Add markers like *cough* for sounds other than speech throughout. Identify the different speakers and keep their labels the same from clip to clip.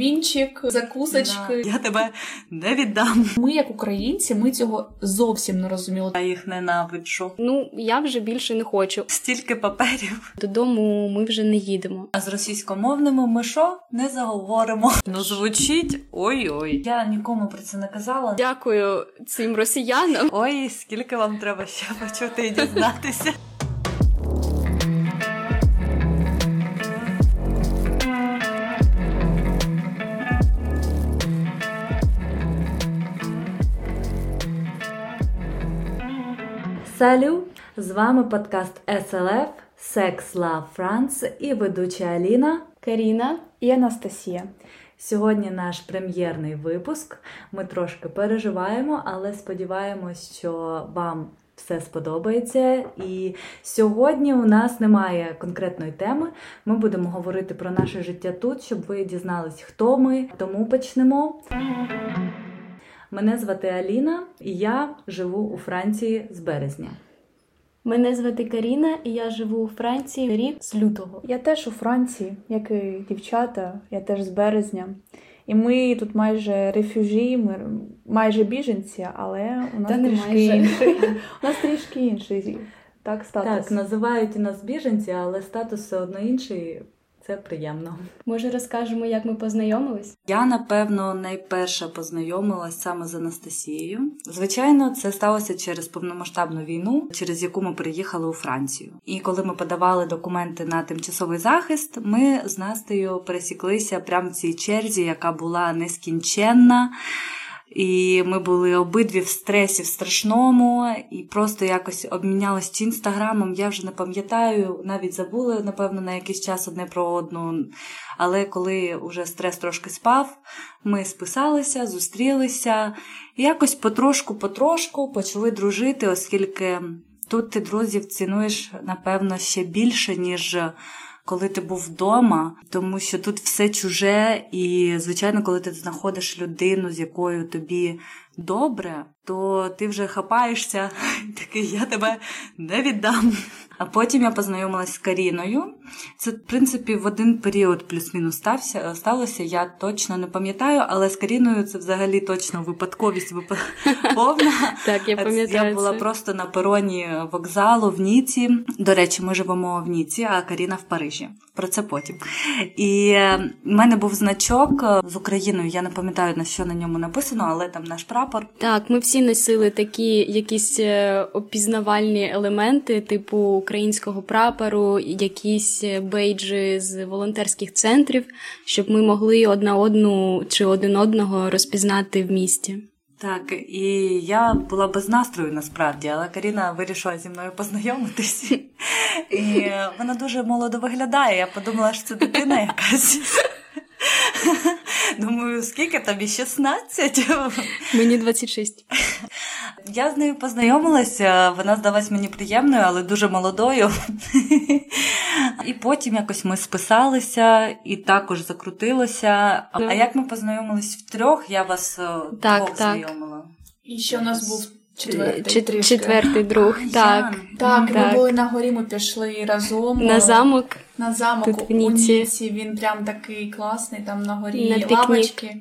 Speaker 1: Вінчик, закусочки.
Speaker 2: Да. Я тебе не віддам.
Speaker 1: Ми, як українці, ми цього зовсім не розуміли.
Speaker 2: Я їх ненавиджу.
Speaker 3: Ну я вже більше не хочу.
Speaker 2: Стільки паперів.
Speaker 3: Додому ми вже не їдемо.
Speaker 2: А з російськомовними ми що не заговоримо. Ну звучить ой-ой. Я нікому про це не казала.
Speaker 3: Дякую цим росіянам.
Speaker 2: Ой, скільки вам треба ще почути і дізнатися. Салю! З вами подкаст SLF Sex Love France і ведуча Аліна,
Speaker 3: Каріна
Speaker 1: і Анастасія.
Speaker 2: Сьогодні наш прем'єрний випуск. Ми трошки переживаємо, але сподіваємось, що вам все сподобається. І сьогодні у нас немає конкретної теми. Ми будемо говорити про наше життя тут, щоб ви дізнались, хто ми. Тому почнемо. Мене звати Аліна, і я живу у Франції з березня.
Speaker 3: Мене звати Каріна, і я живу у Франції рік з лютого.
Speaker 1: Я теж у Франції, як і дівчата, я теж з березня. І ми тут майже рефюжі, ми майже біженці, але у нас
Speaker 3: Та
Speaker 1: трішки
Speaker 3: майже.
Speaker 1: інший. У нас трішки інший так статус.
Speaker 2: Так, називають нас біженці, але статус все одно інший. Це приємно.
Speaker 3: Може, розкажемо, як ми познайомились?
Speaker 2: Я напевно найперше познайомилась саме з Анастасією. Звичайно, це сталося через повномасштабну війну, через яку ми приїхали у Францію. І коли ми подавали документи на тимчасовий захист, ми з Настею пересіклися прямо в цій черзі, яка була нескінченна. І ми були обидві в стресі в страшному, і просто якось обмінялись чи інстаграмом. Я вже не пам'ятаю, навіть забули, напевно, на якийсь час одне про одну. Але коли вже стрес трошки спав, ми списалися, зустрілися і якось потрошку-потрошку почали дружити, оскільки тут ти друзів цінуєш, напевно, ще більше, ніж коли ти був вдома, тому що тут все чуже, і, звичайно, коли ти знаходиш людину, з якою тобі добре, то ти вже хапаєшся, *laughs* такий я тебе не віддам. А потім я познайомилась з Каріною. Це, в принципі, в один період плюс-мінус стався, сталося. Я точно не пам'ятаю, але з Каріною це взагалі точно випадковість повна. *laughs*
Speaker 3: Так, я пам'ятаю.
Speaker 2: Я була просто на пероні вокзалу в Ніці. До речі, ми живемо в Ніці, а Каріна в Парижі. Про це потім. І в мене був значок з Україною. Я не пам'ятаю на що на ньому написано, але там наш прапор.
Speaker 3: Так, ми всі носили такі якісь е, опізнавальні елементи, типу українського прапору, якісь бейджі з волонтерських центрів, щоб ми могли одна одну чи один одного розпізнати в місті.
Speaker 2: Так, і я була без настрою насправді, але Каріна вирішила зі мною познайомитись. *laughs* І вона дуже молодо виглядає. Я подумала, що це дитина якась. *laughs* Думаю, скільки тобі 16? *laughs*
Speaker 3: Мені 26.
Speaker 2: Я з нею познайомилася, вона здалась мені приємною, але дуже молодою. *laughs* І потім якось ми списалися і також закрутилося. А як ми познайомились втрьох, я вас е,
Speaker 3: Так,
Speaker 2: двох
Speaker 3: так.
Speaker 2: знайомила.
Speaker 1: І ще у нас був четвертий.
Speaker 3: Чет- четвертий друг.
Speaker 2: А,
Speaker 3: Так.
Speaker 2: Ян.
Speaker 1: Так, ми були на горі, ми пішли разом
Speaker 3: На
Speaker 1: е,
Speaker 3: замок.
Speaker 1: на замок
Speaker 3: тут
Speaker 1: у
Speaker 3: Ніці.
Speaker 1: Ніці. Він прям такий класний, там на горі
Speaker 3: На
Speaker 1: лавочки,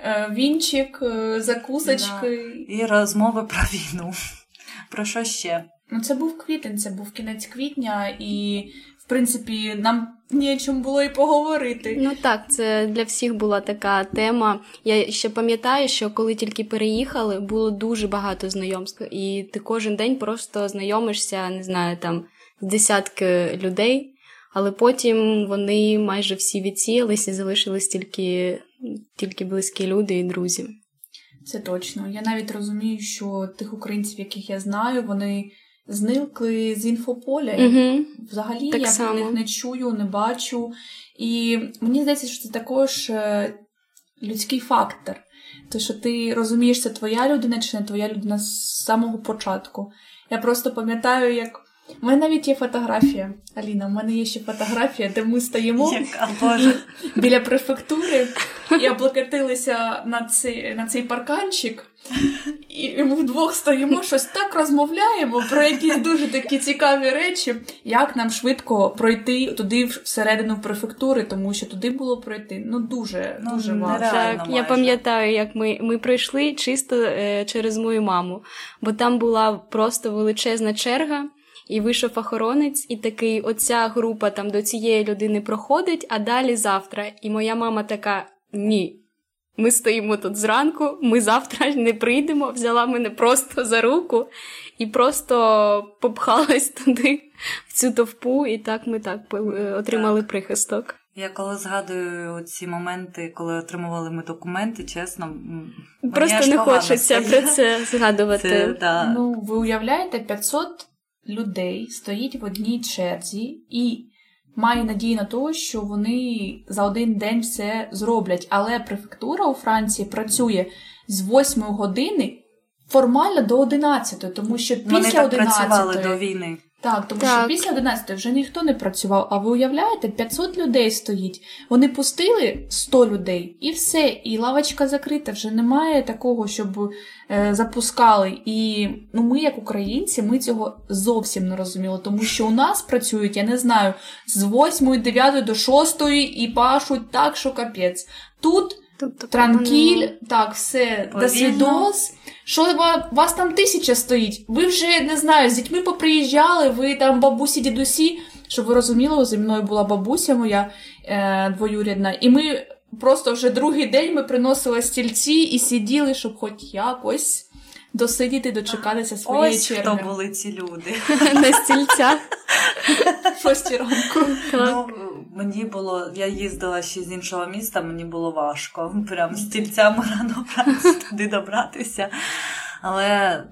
Speaker 1: е, вінчик, е, закусочки.
Speaker 2: І розмови про війну. Про що ще?
Speaker 1: Ну, це був квітень, це був кінець квітня, і в принципі нам ні о чому було і поговорити.
Speaker 3: Ну так, це для всіх була така тема. Я ще пам'ятаю, що коли тільки переїхали, було дуже багато знайомств, і ти кожен день просто знайомишся, не знаю, там з десятки людей, але потім вони майже всі відсіялися, залишились тільки, тільки близькі люди і друзі.
Speaker 1: Це точно. Я навіть розумію, що тих українців, яких я знаю, вони зникли з інфополя.
Speaker 3: Угу.
Speaker 1: Взагалі
Speaker 3: Так
Speaker 1: я про них не чую, не бачу. І мені здається, що це також е, людський фактор. Те, що ти розумієш, це твоя людина чи не твоя людина з самого початку. Я просто пам'ятаю, як У мене навіть є фотографія. Аліна, у мене є ще фотографія, де ми стоїмо біля префектури і облокотилися на цей, на цей парканчик. І ми вдвох стоїмо, щось так розмовляємо про якісь дуже такі цікаві речі, як нам швидко пройти туди всередину префектури, тому що туди було пройти ну дуже
Speaker 2: Ну,
Speaker 1: дуже важко.
Speaker 3: Так,
Speaker 2: майже.
Speaker 3: я пам'ятаю, як ми, ми пройшли чисто е, через мою маму, бо там була просто величезна черга. І вийшов охоронець, і такий, оця група там до цієї людини проходить, а далі завтра. І моя мама така: ні, ми стоїмо тут зранку, ми завтра не прийдемо. Взяла мене просто за руку і просто попхалась туди, в цю товпу, і так ми так е, отримали прихисток.
Speaker 2: Я коли згадую ці моменти, коли отримували ми документи, чесно,
Speaker 3: Просто не хочеться
Speaker 2: стає.
Speaker 3: про це *laughs* згадувати.
Speaker 2: Це, да.
Speaker 1: Ну, ви уявляєте, 500 людей стоїть в одній черзі і має надію на те, що вони за один день все зроблять. Але префектура у Франції працює з 8 години формально до 11, тому що
Speaker 2: Вони
Speaker 1: після
Speaker 2: так працювали до війни.
Speaker 1: Так, тому
Speaker 3: Так.
Speaker 1: що після 11 вже ніхто не працював. А ви уявляєте, 500 людей стоїть. Вони пустили 100 людей, і все, і лавочка закрита. Вже немає такого, щоб е, запускали. І ну, ми, як українці, ми цього зовсім не розуміли, тому що у нас працюють, я не знаю, з 8, 9 до 6 і пашуть так, що капець. Тут
Speaker 3: Тобто,
Speaker 1: Транкіль, так, все,
Speaker 2: Повільно.
Speaker 1: до свідос. Що ва- вас там тисяча стоїть? Ви вже не знаю, з дітьми поприїжджали, ви там бабусі, дідусі. Щоб ви розуміли, зі мною була бабуся моя е, двоюрідна, і ми просто вже другий день ми приносили стільці і сиділи, щоб хоч якось досидіти, дочекатися своєї
Speaker 2: Ось
Speaker 1: черги.
Speaker 2: хто були ці люди. *laughs*
Speaker 3: на стільцях.
Speaker 1: Ранку.
Speaker 2: Мені було, я їздила ще з іншого міста, мені було важко. Прям стільцями *laughs* рано вранці туди добратися. Але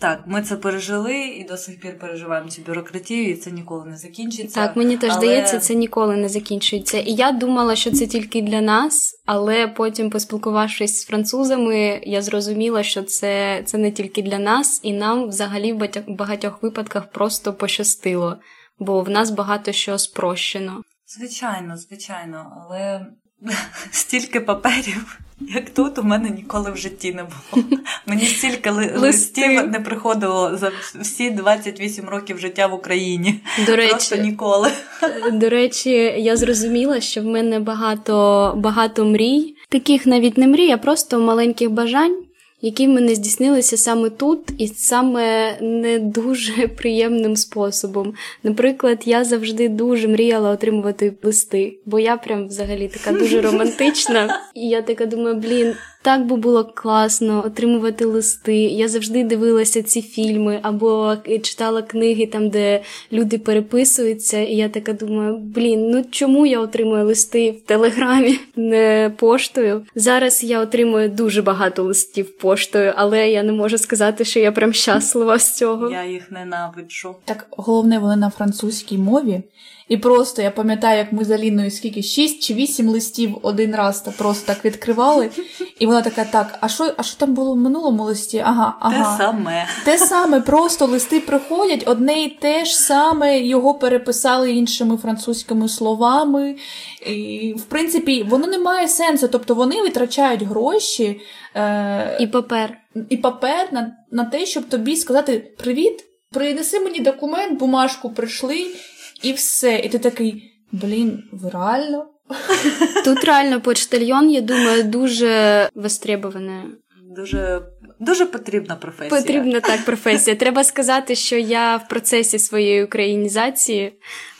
Speaker 2: так, ми це пережили і до сих пір переживаємо цю бюрократію, і це ніколи не закінчиться.
Speaker 3: Так, мені теж
Speaker 2: Але-
Speaker 3: здається, це ніколи не закінчується. І я думала, що це тільки для нас, але потім, поспілкувавшись з французами, я зрозуміла, що це, це не тільки для нас, і нам взагалі в багатьох випадках просто пощастило, бо в нас багато що спрощено.
Speaker 2: Звичайно, звичайно, але *laughs* стільки паперів, як тут, у мене ніколи в житті не було. Мені стільки ли- листів не приходило за всі 28 років життя в Україні.
Speaker 3: До
Speaker 2: Просто ніколи.
Speaker 3: До речі, я зрозуміла, що в мене багато, багато мрій, таких навіть не мрій, а просто маленьких бажань, які в мене здійснилися саме тут і саме не дуже *laughs* приємним способом. Наприклад, я завжди дуже мріяла отримувати листи, бо я прям взагалі така дуже *laughs* романтична. І я така думаю, блін. Так би було класно отримувати листи. Я завжди дивилася ці фільми або читала книги там, де люди переписуються, і я така думаю: блін, ну чому я отримую листи в телеграмі, *laughs* не поштою? Зараз я отримую дуже багато листів поштою, але я не можу сказати, що я прям щаслива з цього.
Speaker 2: Я їх ненавиджу.
Speaker 1: Так головне, вони на французькій мові. І просто я пам'ятаю, як ми з Аліною скільки шість чи вісім листів один раз та просто так відкривали. І вона така: так, а що, а що там було в минулому листі? Ага, ага.
Speaker 2: Те саме.
Speaker 1: Те саме, просто листи приходять, одне і те ж саме, його переписали іншими французькими словами. І, в принципі, воно не має сенсу. Тобто вони витрачають гроші е,
Speaker 3: І папер.
Speaker 1: і папер на, на те, щоб тобі сказати привіт, принеси мені документ, бумажку прийшли, і все. І ти такий, блін, ви реально? *laughs*
Speaker 3: Тут реально почтальйон, я думаю, дуже вистребуване.
Speaker 2: Дуже, дуже потрібна професія.
Speaker 3: Потрібна так *laughs* професія. Треба сказати, що я в процесі своєї українізації,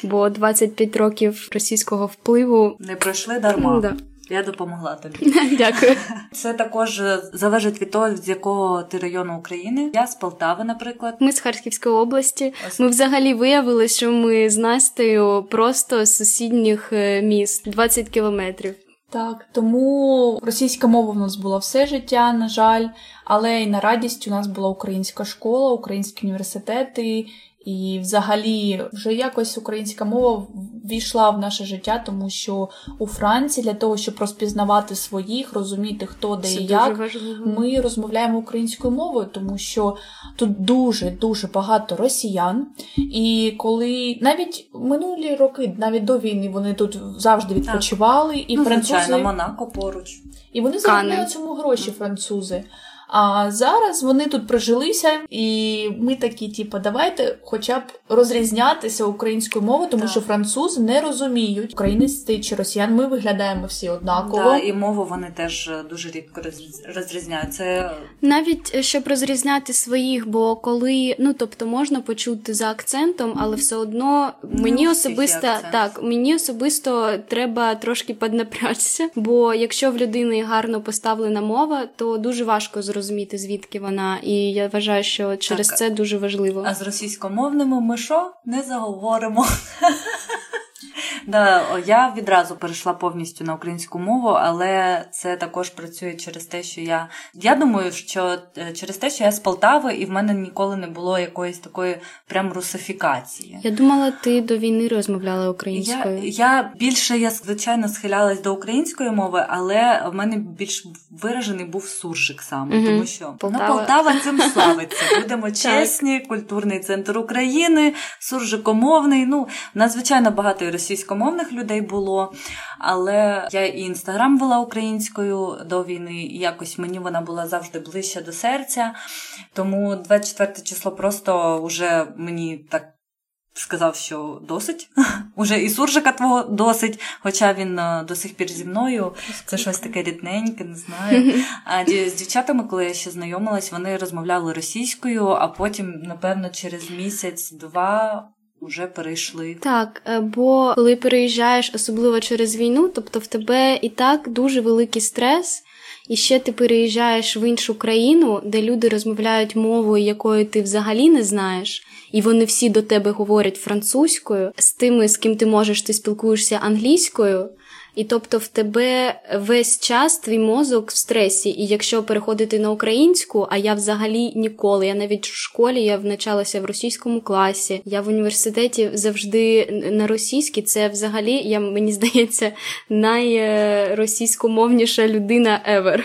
Speaker 3: бо 25 років російського впливу.
Speaker 2: Не пройшли дарма.
Speaker 3: Да.
Speaker 2: Я допомогла тобі. *laughs*
Speaker 3: Дякую.
Speaker 2: Це також залежить від того, з якого ти району України. Я з Полтави, наприклад.
Speaker 3: Ми з Харківської області.
Speaker 2: Ось.
Speaker 3: Ми взагалі виявили, що ми з Настею просто з сусідніх е, міст 20 кілометрів.
Speaker 1: Так, тому російська мова в нас була все життя, на жаль, але й на радість у нас була українська школа, українські університети, І взагалі вже якось українська мова війшла в наше життя, тому що у Франції для того, щоб розпізнавати своїх, розуміти, хто де
Speaker 3: Це
Speaker 1: і як,
Speaker 3: важливо.
Speaker 1: ми розмовляємо українською мовою, тому що тут дуже дуже багато росіян. І коли навіть минулі роки, навіть до війни, вони тут завжди відпочивали, і
Speaker 2: ну,
Speaker 1: французи
Speaker 2: звичайно, Монако поруч.
Speaker 1: і вони
Speaker 3: Кани.
Speaker 1: заробляють цьому гроші, французи. А зараз вони тут прижилися, і ми такі, типу, давайте хоча б розрізнятися українською мовою, тому
Speaker 2: Так.
Speaker 1: що французи не розуміють українець чи росіян. Ми виглядаємо всі однаково.
Speaker 2: Да, і мову вони теж дуже рідко розріз- розрізняють. Це
Speaker 3: Навіть е, щоб розрізняти своїх, бо коли ну тобто можна почути за акцентом, але все одно мені особисто так, мені особисто треба трошки піднапрятися, бо якщо в людини гарно поставлена мова, то дуже важко зрозуміти звідки вона. І я вважаю, що через
Speaker 2: Так.
Speaker 3: це дуже важливо.
Speaker 2: А з російськомовними ми що? Не заговоримо. Да, я відразу перейшла повністю на українську мову, але це також працює через те, що я. Я думаю, що е, через те, що я з Полтави, і в мене ніколи не було якоїсь такої прям русифікації.
Speaker 3: Я думала, ти до війни розмовляла українською.
Speaker 2: я більше я звичайно схилялась до української мови, але в мене більш виражений був суржик саме,
Speaker 3: Мгм.
Speaker 2: тому що
Speaker 3: Полтава.
Speaker 2: ну, Полтава цим *laughs* славиться. Будемо чесні, культурний центр України, суржикомовний. Ну, в нас, звичайно, багато і російськомовних людей було, але я і інстаграм вела українською до війни, і якось мені вона була завжди ближче до серця. Тому 24 число просто вже мені так. Сказав, що досить. *laughs* Уже і суржика твого досить, хоча він е, до сих пір зі мною. Це щось таке рідненьке, не знаю. *laughs* А з дівчатами, коли я ще знайомилась, вони розмовляли російською, а потім, напевно, через місяць-два вже перейшли.
Speaker 3: Так, е, бо коли переїжджаєш, особливо через війну, тобто в тебе і так дуже великий стрес, і ще ти переїжджаєш в іншу країну, де люди розмовляють мовою, якої ти взагалі не знаєш, і вони всі до тебе говорять французькою, з тими, з ким ти можеш, ти спілкуєшся англійською. І тобто в тебе весь час твій мозок в стресі. І якщо переходити на українську, а я взагалі ніколи, я навіть в школі я навчалася в російському класі, я в університеті завжди на російській, це взагалі, я мені *laughs* здається, найросійськомовніша людина ever.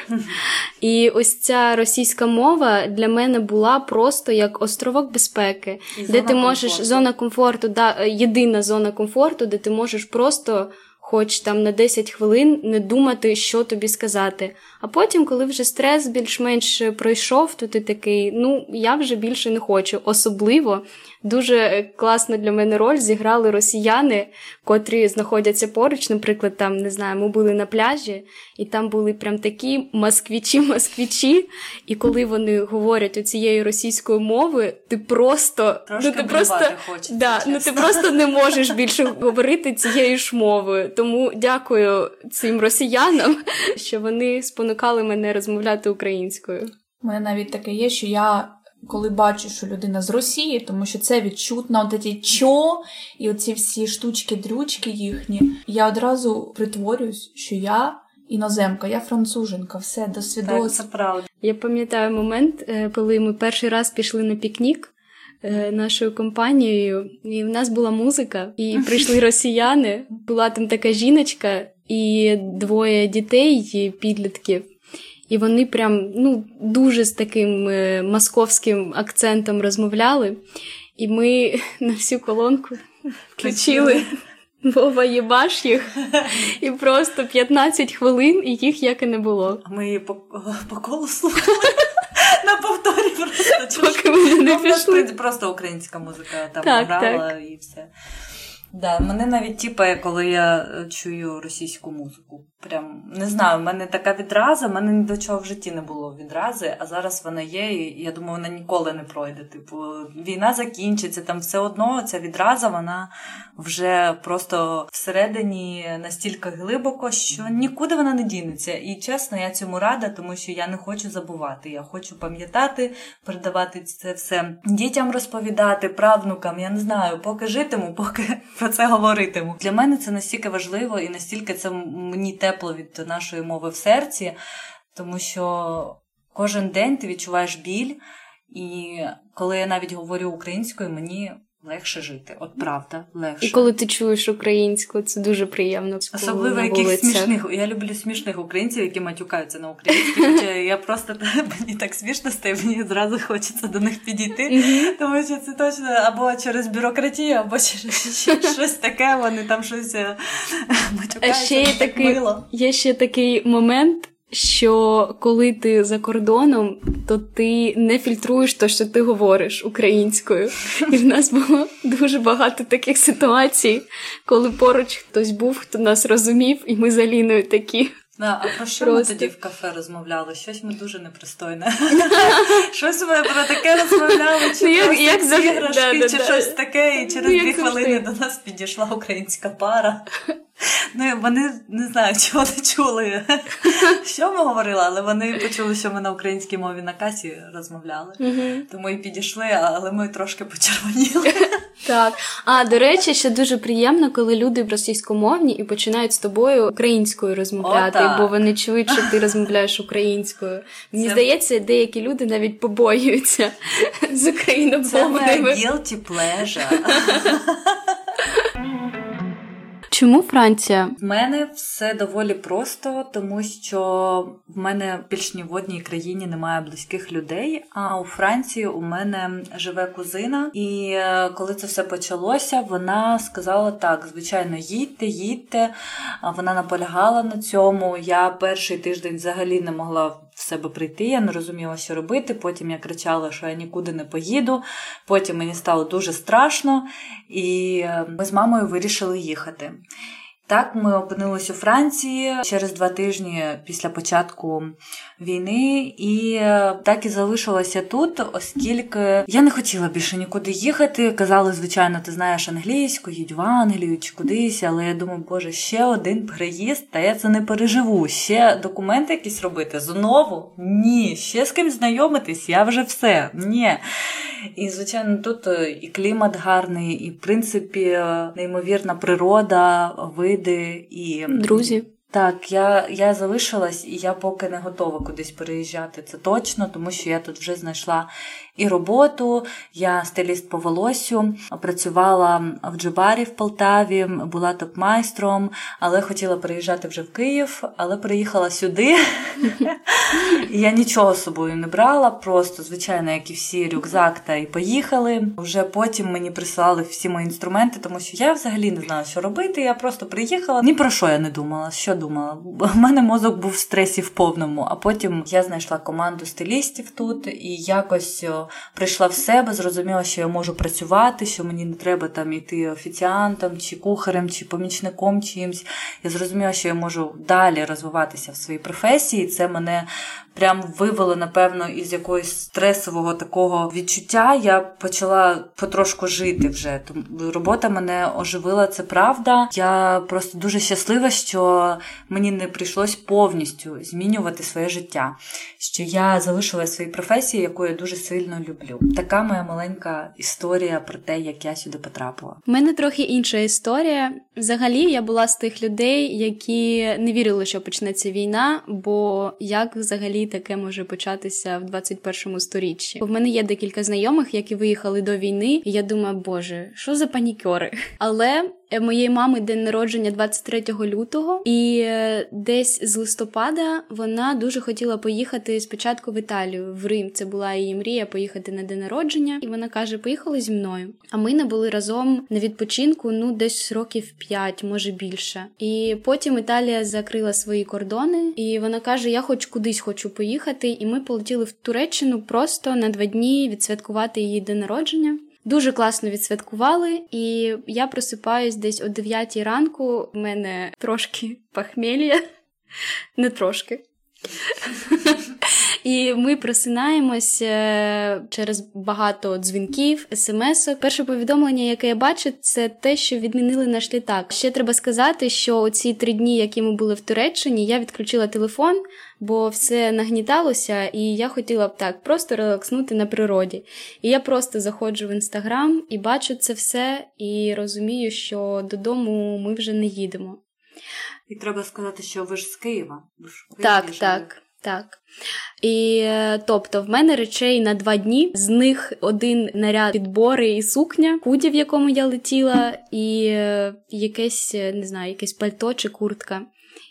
Speaker 3: І ось ця російська мова для мене була просто як островок безпеки,
Speaker 2: І
Speaker 3: де ти можеш
Speaker 2: комфорту.
Speaker 3: зона комфорту, да, єдина зона комфорту, де ти можеш просто. Хоч там на 10 хвилин не думати, що тобі сказати. А потім, коли вже стрес більш-менш пройшов, то ти такий, ну я вже більше не хочу. Особливо дуже е, класна для мене роль зіграли росіяни, котрі знаходяться поруч. Наприклад, там не знаю, ми були на пляжі, і там були прям такі москвічі-москвічі. *laughs* І коли вони говорять оцією російською мовою, ти просто
Speaker 2: Трошки
Speaker 3: ну, ти просто,
Speaker 2: хочеться,
Speaker 3: да, ну, ти просто не *laughs* можеш більше говорити цією ж мовою. Тому дякую цим росіянам, *laughs* що вони спонукали мене розмовляти українською.
Speaker 1: У мене навіть таке є, що я. Коли бачу, що людина з Росії, тому що це відчутно, от ці чо і оці всі штучки-дрючки їхні, я одразу притворююсь, що я іноземка, я француженка, все до
Speaker 2: Так, це правда.
Speaker 3: Я пам'ятаю момент, е, коли ми перший раз пішли на пікнік. е, Нашою компанією, і в нас була музика, і прийшли росіяни. Була там така жіночка і двоє дітей, і підлітків. І вони прям ну, дуже з таким е, московським акцентом розмовляли. І ми *laughs* на всю колонку включили Вова єбаш їх, і просто 15 хвилин, і їх як і не було.
Speaker 2: А Ми її по, по колу слухали на повторі просто.
Speaker 3: Поки вони не
Speaker 2: Ну,
Speaker 3: пішли.
Speaker 2: просто українська музика там
Speaker 3: Так,
Speaker 2: грала і все. Да, мене навіть тіпає, коли я е, чую російську музику. Прям не знаю, в мене така відраза, в мене ні до чого в житті не було відрази, а зараз вона є, і я думаю, вона ніколи не пройде. Типу, війна закінчиться, там все одно ця відраза, вона вже просто всередині настільки глибоко, що нікуди вона не дінеться. І чесно, я цьому рада, тому що я не хочу забувати. Я хочу пам'ятати, передавати це все дітям розповідати, правнукам. Я не знаю, поки житиму, поки *laughs* про це говоритиму. Для мене це настільки важливо і настільки це мені тепло від нашої мови в серці, тому що кожен день ти відчуваєш біль. І коли я навіть говорю українською, мені легше жити. От правда, легше.
Speaker 3: І коли ти чуєш українську, це дуже приємно.
Speaker 2: Особливо яких смішних. Я люблю смішних українців, які матюкаються на українській. Хоча я просто *laughs* мені так смішно стає, мені зразу хочеться до них підійти. Тому що це точно або через бюрократію, або через *laughs* щось таке. Вони там щось е, *laughs* матюкаються.
Speaker 3: Ще є такий, є ще такий момент що коли ти за кордоном, то ти не фільтруєш те, що ти говориш українською. І в нас було дуже багато таких ситуацій, коли поруч хтось був, хто нас розумів, і ми з Аліною такі.
Speaker 2: Да, а про що Просто... ми тоді в кафе розмовляли? Щось ми дуже непристойне. *laughs* Щось ми про таке розмовляли, чи ну, як іграшки, чи щось таке, і через ну, дві хвилини до нас підійшла українська пара. Ну, вони не знаю, *laughs* чи вони чули, що ми говорили, але вони почули, що ми на українській мові на касі розмовляли. Тому і підійшли, але ми трошки почервоніли. *laughs*
Speaker 3: Так. А до речі, ще дуже приємно, коли люди російськомовні і починають з тобою українською розмовляти, О, бо вони чують, що ти *laughs* розмовляєш українською. Мені Це... здається, деякі люди навіть побоюються з україномовними. Це
Speaker 2: моя guilty pleasure.
Speaker 3: Чому Франція?
Speaker 2: В мене все доволі просто, тому що в мене більш ні в одній країні немає близьких людей. А у Франції у мене живе кузина, і е, коли це все почалося, вона сказала так: звичайно, їдьте, їдьте. Вона наполягала на цьому. Я перший тиждень взагалі не могла в себе прийти, я не розуміла, що робити. Потім я кричала, що я нікуди не поїду. Потім мені стало дуже страшно, і е, ми з мамою вирішили їхати. Так, ми опинилися у Франції через два тижні після початку війни, і е, так і залишилася тут, оскільки я не хотіла більше нікуди їхати. Казали, звичайно, ти знаєш англійську, їдь в Англію чи кудись, але я думаю, боже, ще один переїзд, та я це не переживу. Ще документи якісь робити. Знову ні, ще з ким знайомитись, я вже все. Ні. І, звичайно, тут е, і клімат гарний, і в принципі е, неймовірна природа, види і
Speaker 3: друзі.
Speaker 2: Так, я я залишилась, і я поки не готова кудись переїжджати. Це точно, тому що я тут вже знайшла і роботу. Я стиліст по волосю, працювала в Джубарі в Полтаві, була топ-майстром, але хотіла переїжджати вже в Київ, але приїхала сюди. Я нічого з собою не брала, просто, звичайно, як і всі рюкзак, та й поїхали. Вже потім мені присилали всі мої інструменти, тому що я взагалі не знала, що робити. Я просто приїхала. Ні про що я не думала. Що думала? У мене мозок був в стресі в повному. А потім я знайшла команду стилістів тут і якось прийшла в себе, зрозуміла, що я можу працювати, що мені не треба там йти офіціантом, чи кухарем, чи помічником чимсь. Я зрозуміла, що я можу далі розвиватися в своїй професії. Це мене прям вивело, напевно, із якогось стресового такого відчуття. Я почала потрошку жити вже. Тому робота мене оживила, це правда. Я просто дуже щаслива, що мені не прийшлось повністю змінювати своє життя. Що я залишила свої професії, яку я дуже сильно люблю. Така моя маленька історія про те, як я сюди потрапила.
Speaker 3: У мене трохи інша історія. Взагалі, я була з тих людей, які не вірили, що почнеться війна, бо як взагалі таке може початися в 21 сторіччі. В мене є декілька знайомих, які виїхали до війни, і я думаю, боже, що за панікьори? *laughs* Але моєї мами день народження 23 лютого, і е, десь з листопада вона дуже хотіла поїхати спочатку в Італію, в Рим. Це була її мрія поїхати на день народження. І вона каже: Поїхали зі мною. А ми не були разом на відпочинку ну десь років 5, може більше. І потім Італія закрила свої кордони, і вона каже: Я хоч кудись хочу поїхати. І ми полетіли в Туреччину просто на два дні відсвяткувати її день народження. Дуже класно відсвяткували, і я просипаюсь десь о 9 ранку. У мене трошки похмелья. *laughs* Не трошки. І ми просинаємось е, через багато дзвінків, смс. Перше повідомлення, яке я бачу, це те, що відмінили наш літак. Ще треба сказати, що оці три дні, які ми були в Туреччині, я відключила телефон, бо все нагніталося, і я хотіла б так просто релакснути на природі. І я просто заходжу в інстаграм і бачу це все, і розумію, що додому ми вже не їдемо.
Speaker 2: І треба сказати, що ви ж з Києва. Ви ж
Speaker 3: так, так. Так. І е, тобто в мене речей на два дні, з них один наряд підбори і сукня, худі, в якому я летіла, і е, якесь, е, не знаю, якесь пальто чи куртка.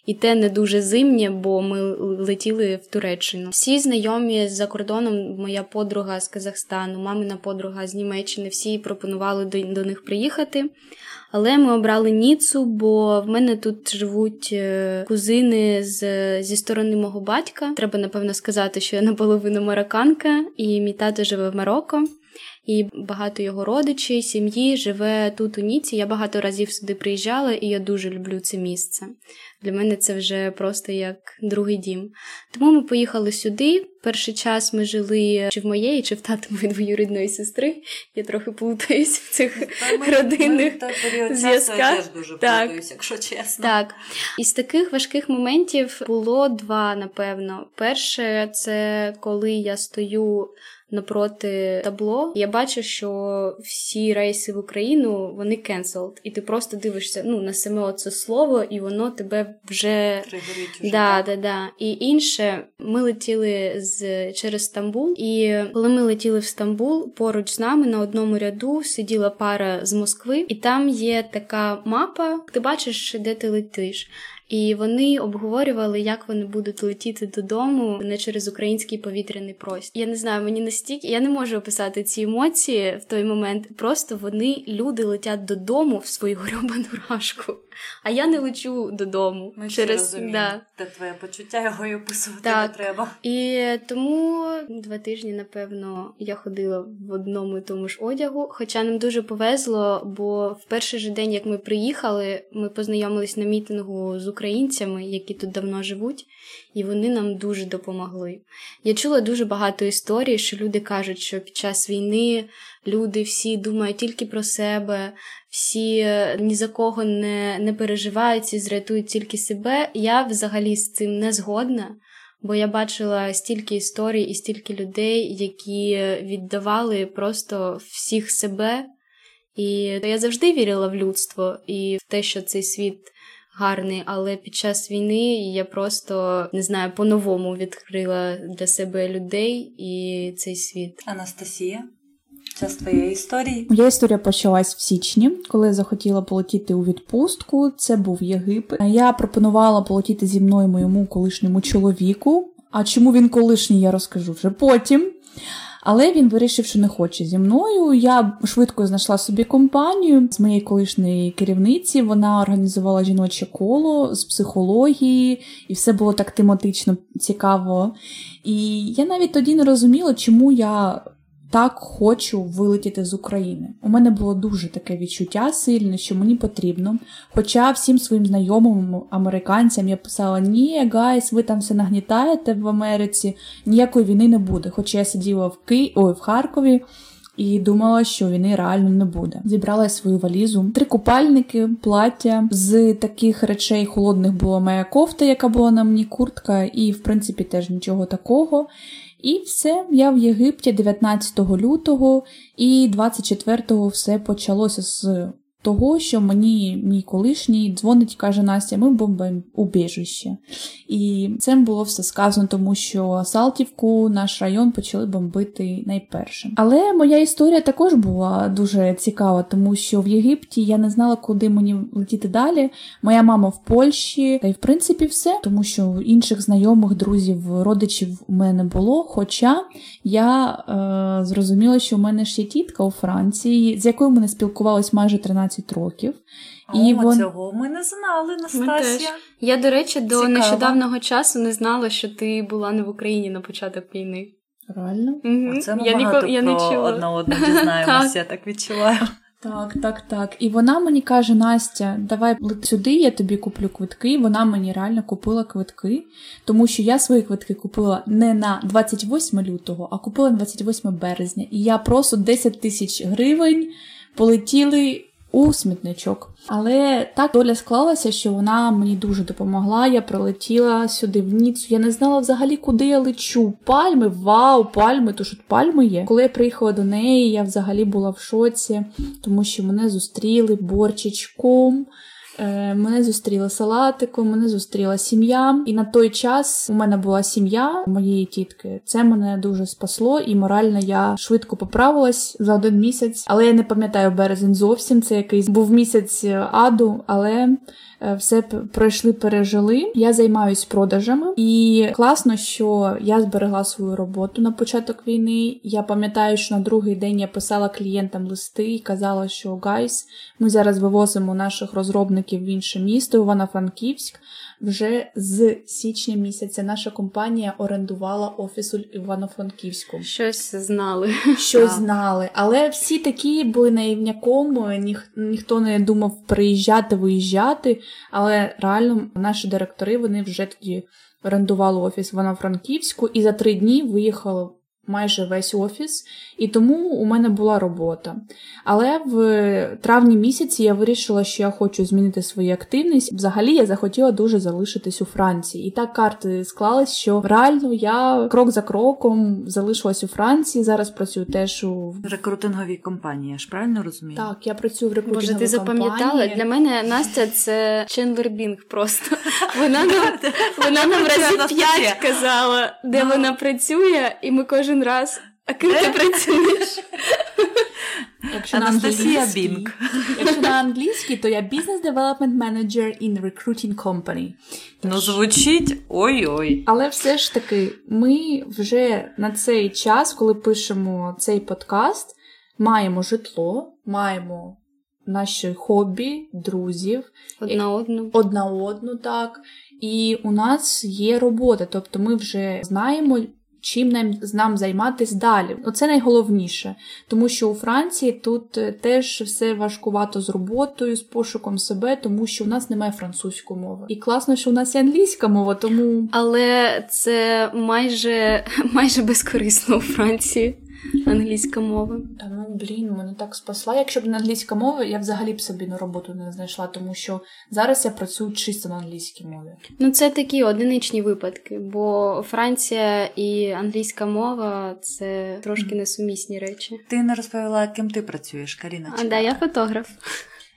Speaker 3: І те не дуже зимнє, бо ми летіли в Туреччину. Всі знайомі за кордоном, моя подруга з Казахстану, мамина подруга з Німеччини, всі пропонували до, до них приїхати. Але ми обрали Ніцу, бо в мене тут живуть е, кузини з, зі сторони мого батька. Треба напевно сказати, що я наполовину марокканка, і мій тато живе в Марокко. І багато його родичів, сім'ї живе тут у Ніці. Я багато разів сюди приїжджала, і я дуже люблю це місце. Для мене це вже просто як другий дім. Тому ми поїхали сюди. Перший час ми жили чи в моєї, чи в татової двоюрідної сестри. Я трохи плутаюсь в цих ми, родинних ми зв'язках. Я
Speaker 2: теж дуже так. плутаюсь, якщо чесно.
Speaker 3: Так. Із таких важких моментів було два, напевно. Перше, це коли я стою напроти табло, я бачу, що всі рейси в Україну вони cancelled. і ти просто дивишся ну, на саме оце слово, і воно тебе вже
Speaker 2: Тригерить
Speaker 3: да, да, да. І інше, ми летіли з через Стамбул, і коли ми летіли в Стамбул, поруч з нами на одному ряду сиділа пара з Москви, і там є така мапа. Ти бачиш, де ти летиш. І вони обговорювали, як вони будуть летіти додому не через український повітряний простір. Я не знаю, мені настільки я не можу описати ці емоції в той момент. Просто вони люди летять додому в свою грьобану рашку а я не лечу додому.
Speaker 2: Ми через да. Та твоє почуття його й описувати
Speaker 3: так.
Speaker 2: не треба.
Speaker 3: І тому два тижні, напевно, я ходила в одному і тому ж одягу. Хоча нам дуже повезло, бо в перший же день, як ми приїхали, ми познайомились на мітингу з українцями, які тут давно живуть, і вони нам дуже допомогли. Я чула дуже багато історій, що люди кажуть, що під час війни люди всі думають тільки про себе, всі е, ні за кого не, не переживають і зрятують тільки себе. Я взагалі з цим не згодна. Бо я бачила стільки історій і стільки людей, які віддавали просто всіх себе. І я завжди вірила в людство і в те, що цей світ гарний, але під час війни я просто не знаю, по-новому відкрила для себе людей і цей світ.
Speaker 2: Анастасія. Час твоєї історії.
Speaker 1: Моя історія почалась в січні, коли я захотіла полетіти у відпустку. Це був Єгипет. Я пропонувала полетіти зі мною моєму колишньому чоловіку. А чому він колишній, я розкажу вже потім. Але він вирішив, що не хоче зі мною. Я швидко знайшла собі компанію з моєї колишньої керівниці. Вона організувала жіноче коло з психології, і все було так тематично цікаво. І я навіть тоді не розуміла, чому я так хочу вилетіти з України. У мене було дуже таке відчуття сильне, що мені потрібно. Хоча всім своїм знайомим американцям я писала: Ні, guys, ви там все нагнітаєте в Америці, ніякої війни не буде. Хоча я сиділа в Ки... Ой, в Харкові. І думала, що війни реально не буде. Зібрала свою валізу, три купальники, плаття. З таких речей холодних була моя кофта, яка була на мені куртка, і в принципі теж нічого такого. І все, я в Єгипті 19 лютого, і 24-го все почалося з того, що мені мій колишній дзвонить каже Настя, ми бомбимо убіжище. І цим було все сказано, тому що Салтівку, наш район почали бомбити найпершим. Але моя історія також була дуже цікава, тому що в Єгипті я не знала, куди мені летіти далі. Моя мама в Польщі, та й в принципі все, тому що інших знайомих, друзів, родичів у мене було. Хоча я е, зрозуміла, що в мене є тітка у Франції, з якою ми не спілкувалися майже 13 15 років.
Speaker 2: О, і вон... цього ми не знали, Настасія.
Speaker 3: Я, до речі, до Цікаво. нещодавнього часу не знала, що ти була не в Україні на початок війни.
Speaker 1: Реально?
Speaker 2: Угу. Це ми я багато я не чула. одне одне дізнаємося, *laughs* я так відчуваю.
Speaker 1: Так, так, так. І вона мені каже: Настя, давай сюди, я тобі куплю квитки. Вона мені реально купила квитки, тому що я свої квитки купила не на 28 лютого, а купила на 28 березня. І я просто 10 тисяч гривень полетіли у смітничок. Але так доля склалася, що вона мені дуже допомогла. Я прилетіла сюди в Ніцу. Я не знала взагалі, куди я лечу. Пальми, вау, пальми, то що пальми є. Коли я приїхала до неї, я взагалі була в шоці, тому що мене зустріли борчичком. Е, мене зустріли салатику, мене зустріла сім'я. І на той час у мене була сім'я моєї тітки. Це мене дуже спасло, і морально я швидко поправилась за один місяць. Але я не пам'ятаю березень зовсім. Це якийсь був місяць аду, але Е, все пройшли, пережили. Я займаюсь продажами, і класно, що я зберегла свою роботу на початок війни. Я пам'ятаю, що на другий день я писала клієнтам листи і казала, що guys, ми зараз вивозимо наших розробників в інше місто, Івано-Франківськ. Вже з січня місяця наша компанія орендувала офіс у Івано-Франківську.
Speaker 3: Щось знали.
Speaker 1: Щось знали. Але всі такі були наївняком, ніх, ніхто не думав приїжджати, виїжджати. Але реально наші директори вони вже тоді орендували офіс в Івано-Франківську і за три дні виїхали майже весь офіс, і тому у мене була робота. Але в травні місяці я вирішила, що я хочу змінити свою активність. Взагалі я захотіла дуже залишитись у Франції. І так карти склались, що реально я крок за кроком залишилась у Франції. Зараз працюю теж у
Speaker 2: рекрутинговій компанії. Я ж правильно розумію?
Speaker 1: Так, я працюю в рекрутинговій
Speaker 3: Боже, ти запам'ятала? Для мене Настя це Чендлер Бінг просто. *laughs* Вона нам вона нам разів п'ять казала, де ну. вона працює, і ми кожен кожен раз. А ким ти працюєш?
Speaker 1: Якщо Анастасія Бінг. Якщо на англійській, то я Business Development Manager in Recruiting Company.
Speaker 2: Ну, звучить ой-ой.
Speaker 1: Але все ж таки, ми вже на цей час, коли пишемо цей подкаст, маємо житло, маємо наші хобі, друзів.
Speaker 3: Одна одну.
Speaker 1: Одна одну, так. І у нас є робота, тобто ми вже знаємо чим нам нам займатися далі. Оце найголовніше, тому що у Франції тут е, теж все важкувато з роботою, з пошуком себе, тому що у нас немає французької мови. І класно, що у нас є англійська мова, тому
Speaker 3: але це майже *laughs* майже безкорисно у Франції англійська мова.
Speaker 1: Та ну блін, мене так спасла. Якщо б не англійська мова, я взагалі б собі на роботу не знайшла, тому що зараз я працюю чисто на англійській мові.
Speaker 3: Ну це такі одиничні випадки, бо Франція і англійська мова це трошки несумісні речі.
Speaker 2: Ти не розповіла, ким ти працюєш, Каріна?
Speaker 3: А да, я фотограф.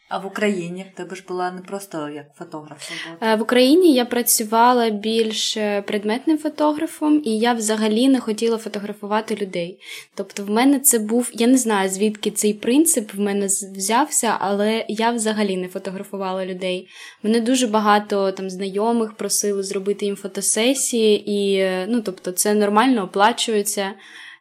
Speaker 2: А в Україні в тебе ж була не просто як фотограф.
Speaker 3: Е, в Україні я працювала більш предметним фотографом, і я взагалі не хотіла фотографувати людей. Тобто, в мене це був, я не знаю, звідки цей принцип в мене взявся, але я взагалі не фотографувала людей. Мене дуже багато там знайомих просили зробити їм фотосесії, і ну, тобто, це нормально оплачується.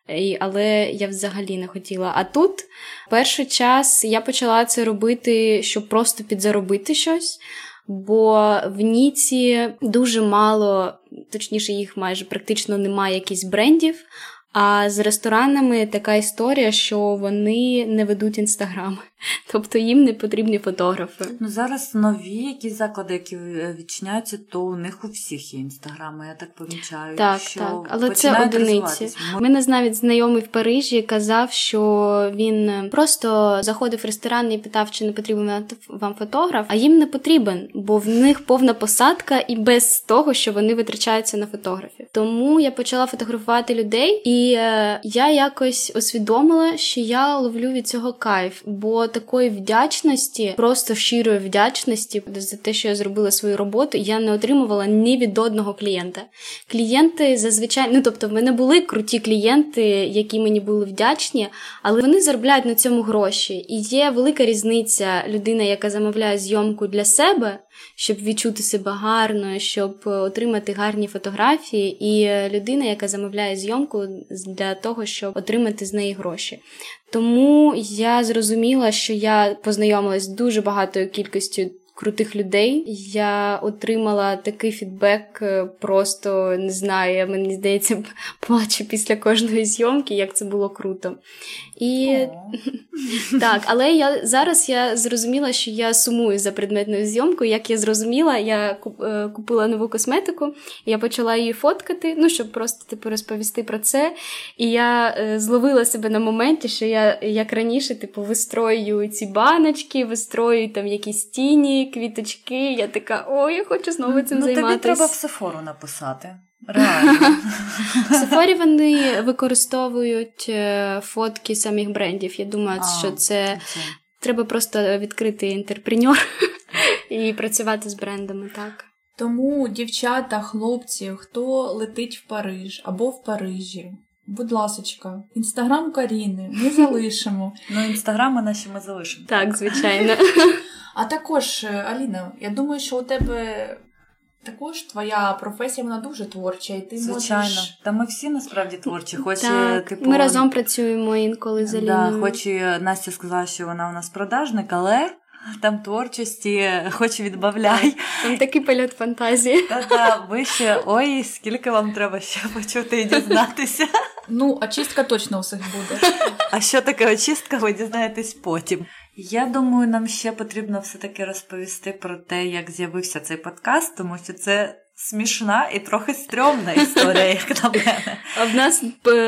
Speaker 3: І, Але я взагалі не хотіла. А тут перший час я почала це робити, щоб просто підзаробити щось. Бо в Ніці дуже мало, точніше, їх майже практично немає якихось брендів. А з ресторанами така історія, що вони не ведуть інстаграм, *laughs* тобто їм не потрібні фотографи.
Speaker 2: Ну зараз нові якісь заклади, які відчиняються, то у них у всіх є інстаграми. Я так помічаю.
Speaker 3: Так,
Speaker 2: що
Speaker 3: так, але це одиниці. У мене навіть знайомий в Парижі казав, що він просто заходив в ресторан і питав, чи не потрібен вам фотограф, а їм не потрібен, бо в них повна посадка і без того, що вони витрачаються на фотографів. Тому я почала фотографувати людей і. І е, я якось усвідомила, що я ловлю від цього кайф, бо такої вдячності, просто щирої вдячності за те, що я зробила свою роботу, я не отримувала ні від одного клієнта. Клієнти зазвичай, ну тобто, в мене були круті клієнти, які мені були вдячні, але вони заробляють на цьому гроші. І є велика різниця людина, яка замовляє зйомку для себе щоб відчути себе гарно, щоб отримати гарні фотографії, і людина, яка замовляє зйомку для того, щоб отримати з неї гроші. Тому я зрозуміла, що я познайомилась з дуже багатою кількістю крутих людей. Я отримала такий фідбек, е, просто не знаю, мені здається, плачу після кожної зйомки, як це було круто. І *laughs* так, але я зараз я зрозуміла, що я сумую за предметною зйомкою. Як я зрозуміла, я е, купила нову косметику, я почала її фоткати, ну щоб просто типу розповісти про це. І я е, зловила себе на моменті, що я як раніше, типу, вистрою ці баночки, вистрою там якісь тіні, квіточки. Я така, о, я хочу знову цим
Speaker 2: ну,
Speaker 3: займатися.
Speaker 2: Тобі треба в Сефору написати. Реально. *laughs*
Speaker 3: В Сефорі вони використовують е, фотки самих брендів. Я думаю, а, що це, це треба просто відкрити інтерпреньор *laughs* і працювати з брендами, так.
Speaker 1: Тому, дівчата, хлопці, хто летить в Париж або в Парижі, будь ласочка, інстаграм Каріни ми *laughs* залишимо.
Speaker 2: Ну, інстаграми наші ми залишимо.
Speaker 3: Так, звичайно.
Speaker 1: А також, е, Аліна, я думаю, що у тебе також твоя професія вона дуже творча, і ти
Speaker 2: Звичайно.
Speaker 1: можеш...
Speaker 2: Та ми всі насправді творчі. Хоч,
Speaker 3: так,
Speaker 2: типу,
Speaker 3: Ми разом працюємо інколи з Аліною.
Speaker 2: Да, хоч і Настя сказала, що вона у нас продажник, але там творчості, хоч відбавляй.
Speaker 3: Там такий польот фантазії.
Speaker 2: Та-та, ви ще ой, скільки вам треба ще почути і дізнатися.
Speaker 1: Ну, очистка точно у всіх буде.
Speaker 2: А що таке очистка, ви дізнаєтесь потім. Я думаю, нам ще потрібно все-таки розповісти про те, як з'явився цей подкаст, тому що це смішна і трохи стрьомна історія, як на мене.
Speaker 3: А в нас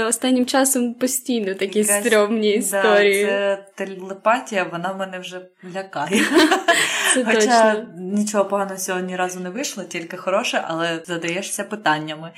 Speaker 3: останнім часом постійно такі
Speaker 2: Якась-
Speaker 3: стрьомні історії.
Speaker 2: Да, це телепатія, вона мене вже лякає. *laughs*
Speaker 3: Це
Speaker 2: Хоча
Speaker 3: точно.
Speaker 2: нічого поганого сьогодні ні разу не вийшло, тільки хороше, але задаєшся питаннями.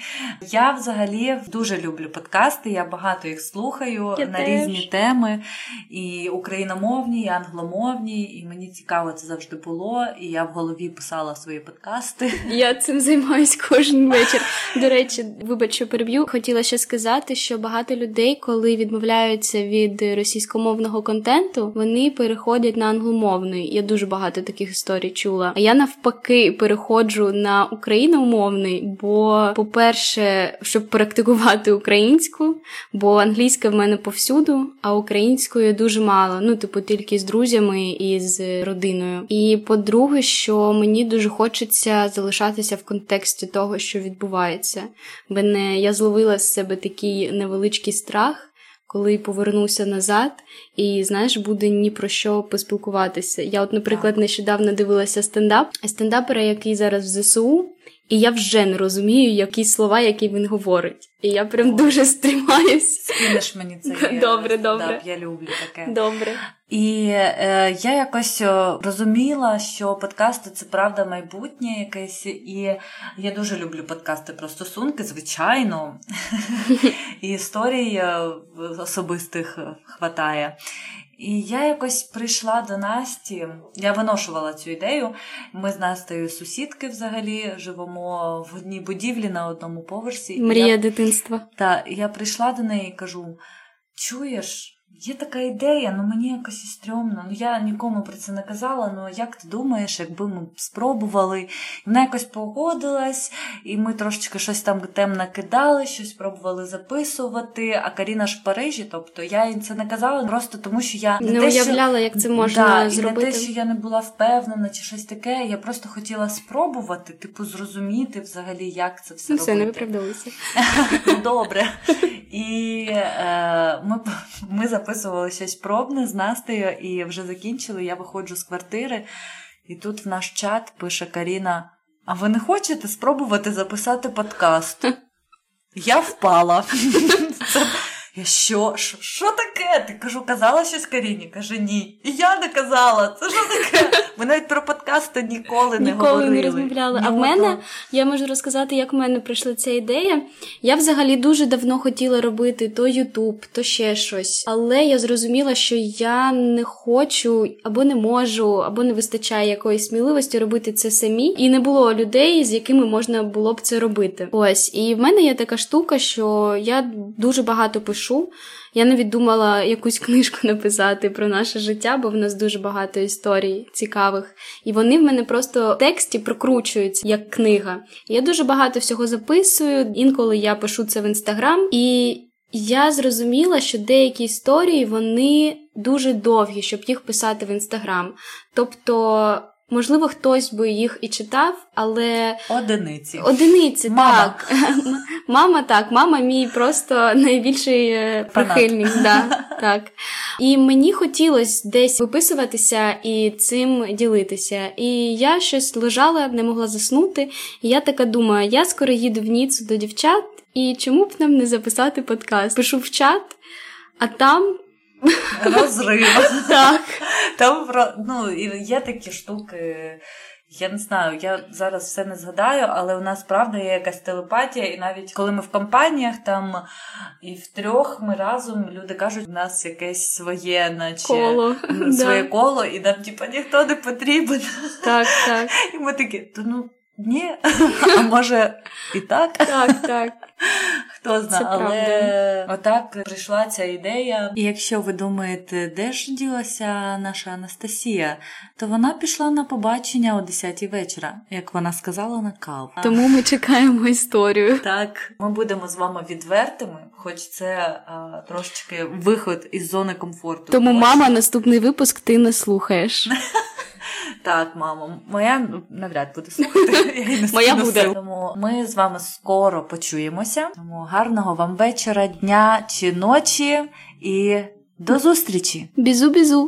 Speaker 2: Я взагалі дуже люблю подкасти, я багато їх слухаю
Speaker 3: Я
Speaker 2: на
Speaker 3: теж.
Speaker 2: різні теми, і україномовні, і англомовні, і мені цікаво це завжди було. І я в голові писала свої подкасти.
Speaker 3: Я цим займаюсь кожен вечір. До речі, вибач, що переб'ю. Хотіла ще сказати, що багато людей, коли відмовляються від російськомовного контенту, вони переходять на англомовний. Я дуже багато таких історій чула. А я навпаки переходжу на україномовний, бо, по-перше, щоб практикувати українську, бо англійська в мене повсюду, а українською дуже мало. Ну, типу, тільки з друзями і з родиною. І по-друге, що мені дуже хочеться залишатися в контексті того, що відбувається. Мене я зловила з себе такий невеличкий страх. Коли повернуся назад, і знаєш, буде ні про що поспілкуватися. Я, от, наприклад, нещодавно дивилася стендап стендапера, який зараз в ЗСУ, і я вже не розумію, які слова, які він говорить. І я прям дуже стримаюсь.
Speaker 2: Скинеш мені це.
Speaker 3: Добре, добре.
Speaker 2: стендап, Я люблю таке.
Speaker 3: Добре.
Speaker 2: І е, я якось е, розуміла, що подкасти це правда майбутнє якесь, і я дуже люблю подкасти про стосунки, звичайно. *laughs* І історій е, особистих е, хватає. І я якось прийшла до Насті, я виношувала цю ідею. Ми з Настею сусідки взагалі живемо в одній будівлі на одному поверсі.
Speaker 3: Мрія
Speaker 2: я,
Speaker 3: дитинства.
Speaker 2: та я прийшла до неї і кажу: чуєш, є така ідея, ну мені якось і стрьомно. Ну я нікому про це не казала. Ну як ти думаєш, якби ми спробували? І вона якось погодилась, і ми трошечки щось там тем накидали, щось пробували записувати. А Каріна ж в Парижі, тобто я їй це не казала просто тому, що я
Speaker 3: Не
Speaker 2: те, що-
Speaker 3: як це можна
Speaker 2: да, І не те, що я не була впевнена чи щось таке. Я просто хотіла спробувати, типу, зрозуміти взагалі, як це все
Speaker 3: Ну все, не виправдалися. *laughs*
Speaker 2: Добре. І е, ми, ми записували щось пробне з Настею і вже закінчили. Я виходжу з квартири, і тут в наш чат пише Каріна: А ви не хочете спробувати записати подкаст? *laughs* Я впала. *laughs* Це, я що? що? Що таке? Ти кажу, казала щось Каріні? Каже, ні. І я не казала. Це що таке? Ми навіть про подкасти ніколи не
Speaker 3: Ніколи
Speaker 2: говорили.
Speaker 3: не розмовляли.
Speaker 2: Ні
Speaker 3: А в мене я можу розказати, як в мене прийшла ця ідея. Я взагалі дуже давно хотіла робити то Ютуб, то ще щось. Але я зрозуміла, що я не хочу або не можу, або не вистачає якоїсь сміливості робити це самі. І не було людей, з якими можна було б це робити. Ось, і в мене є така штука, що я дуже багато пишу. Я навіть думала якусь книжку *laughs* написати про наше життя, бо в нас дуже багато історій цікавих. І вони в мене просто в тексті прокручуються як книга. Я дуже багато всього записую. Інколи я пишу це в інстаграм, і я зрозуміла, що деякі історії вони дуже довгі, щоб їх писати в інстаграм. Тобто. Можливо, хтось би їх і читав, але
Speaker 2: Одиниці.
Speaker 3: одиниці
Speaker 2: Мама.
Speaker 3: так. *laughs* Мама так, мама мій просто найбільший е,
Speaker 2: Фанат.
Speaker 3: прихильник. Да, *laughs* так. І мені хотілося десь виписуватися і цим ділитися. І я щось лежала, не могла заснути. І я така думаю, я скоро їду в Ніцу до дівчат, і чому б нам не записати подкаст? Пишу в чат, а там
Speaker 2: Розрив.
Speaker 3: так.
Speaker 2: Там ну є такі штуки, Я не знаю, я зараз все не згадаю, але у нас правда є якась телепатія, і навіть коли ми в компаніях там і в трьох ми разом люди кажуть, у нас якесь своє, наче
Speaker 3: коло.
Speaker 2: своє коло, і нам типа ніхто не потрібен.
Speaker 3: Так, так.
Speaker 2: І ми такі, то ну ні, а може і так.
Speaker 3: Так, так.
Speaker 2: Хто знає,
Speaker 3: Це
Speaker 2: але отак прийшла ця ідея. І якщо ви думаєте, де ж ділася наша Анастасія, то вона пішла на побачення о 10 вечора, як вона сказала на каву.
Speaker 3: Тому ми чекаємо історію.
Speaker 2: Так, ми будемо з вами відвертими, хоч це а, трошечки виход із зони комфорту.
Speaker 3: Тому,
Speaker 2: Ось.
Speaker 3: мама, наступний випуск ти не слухаєш. *laughs*
Speaker 2: Так, мамо, моя навряд буде слухати. Я не
Speaker 3: Моя буде.
Speaker 2: Тому ми з вами скоро почуємося. Тому гарного вам вечора, дня чи ночі і до зустрічі!
Speaker 3: Бізу-бізу.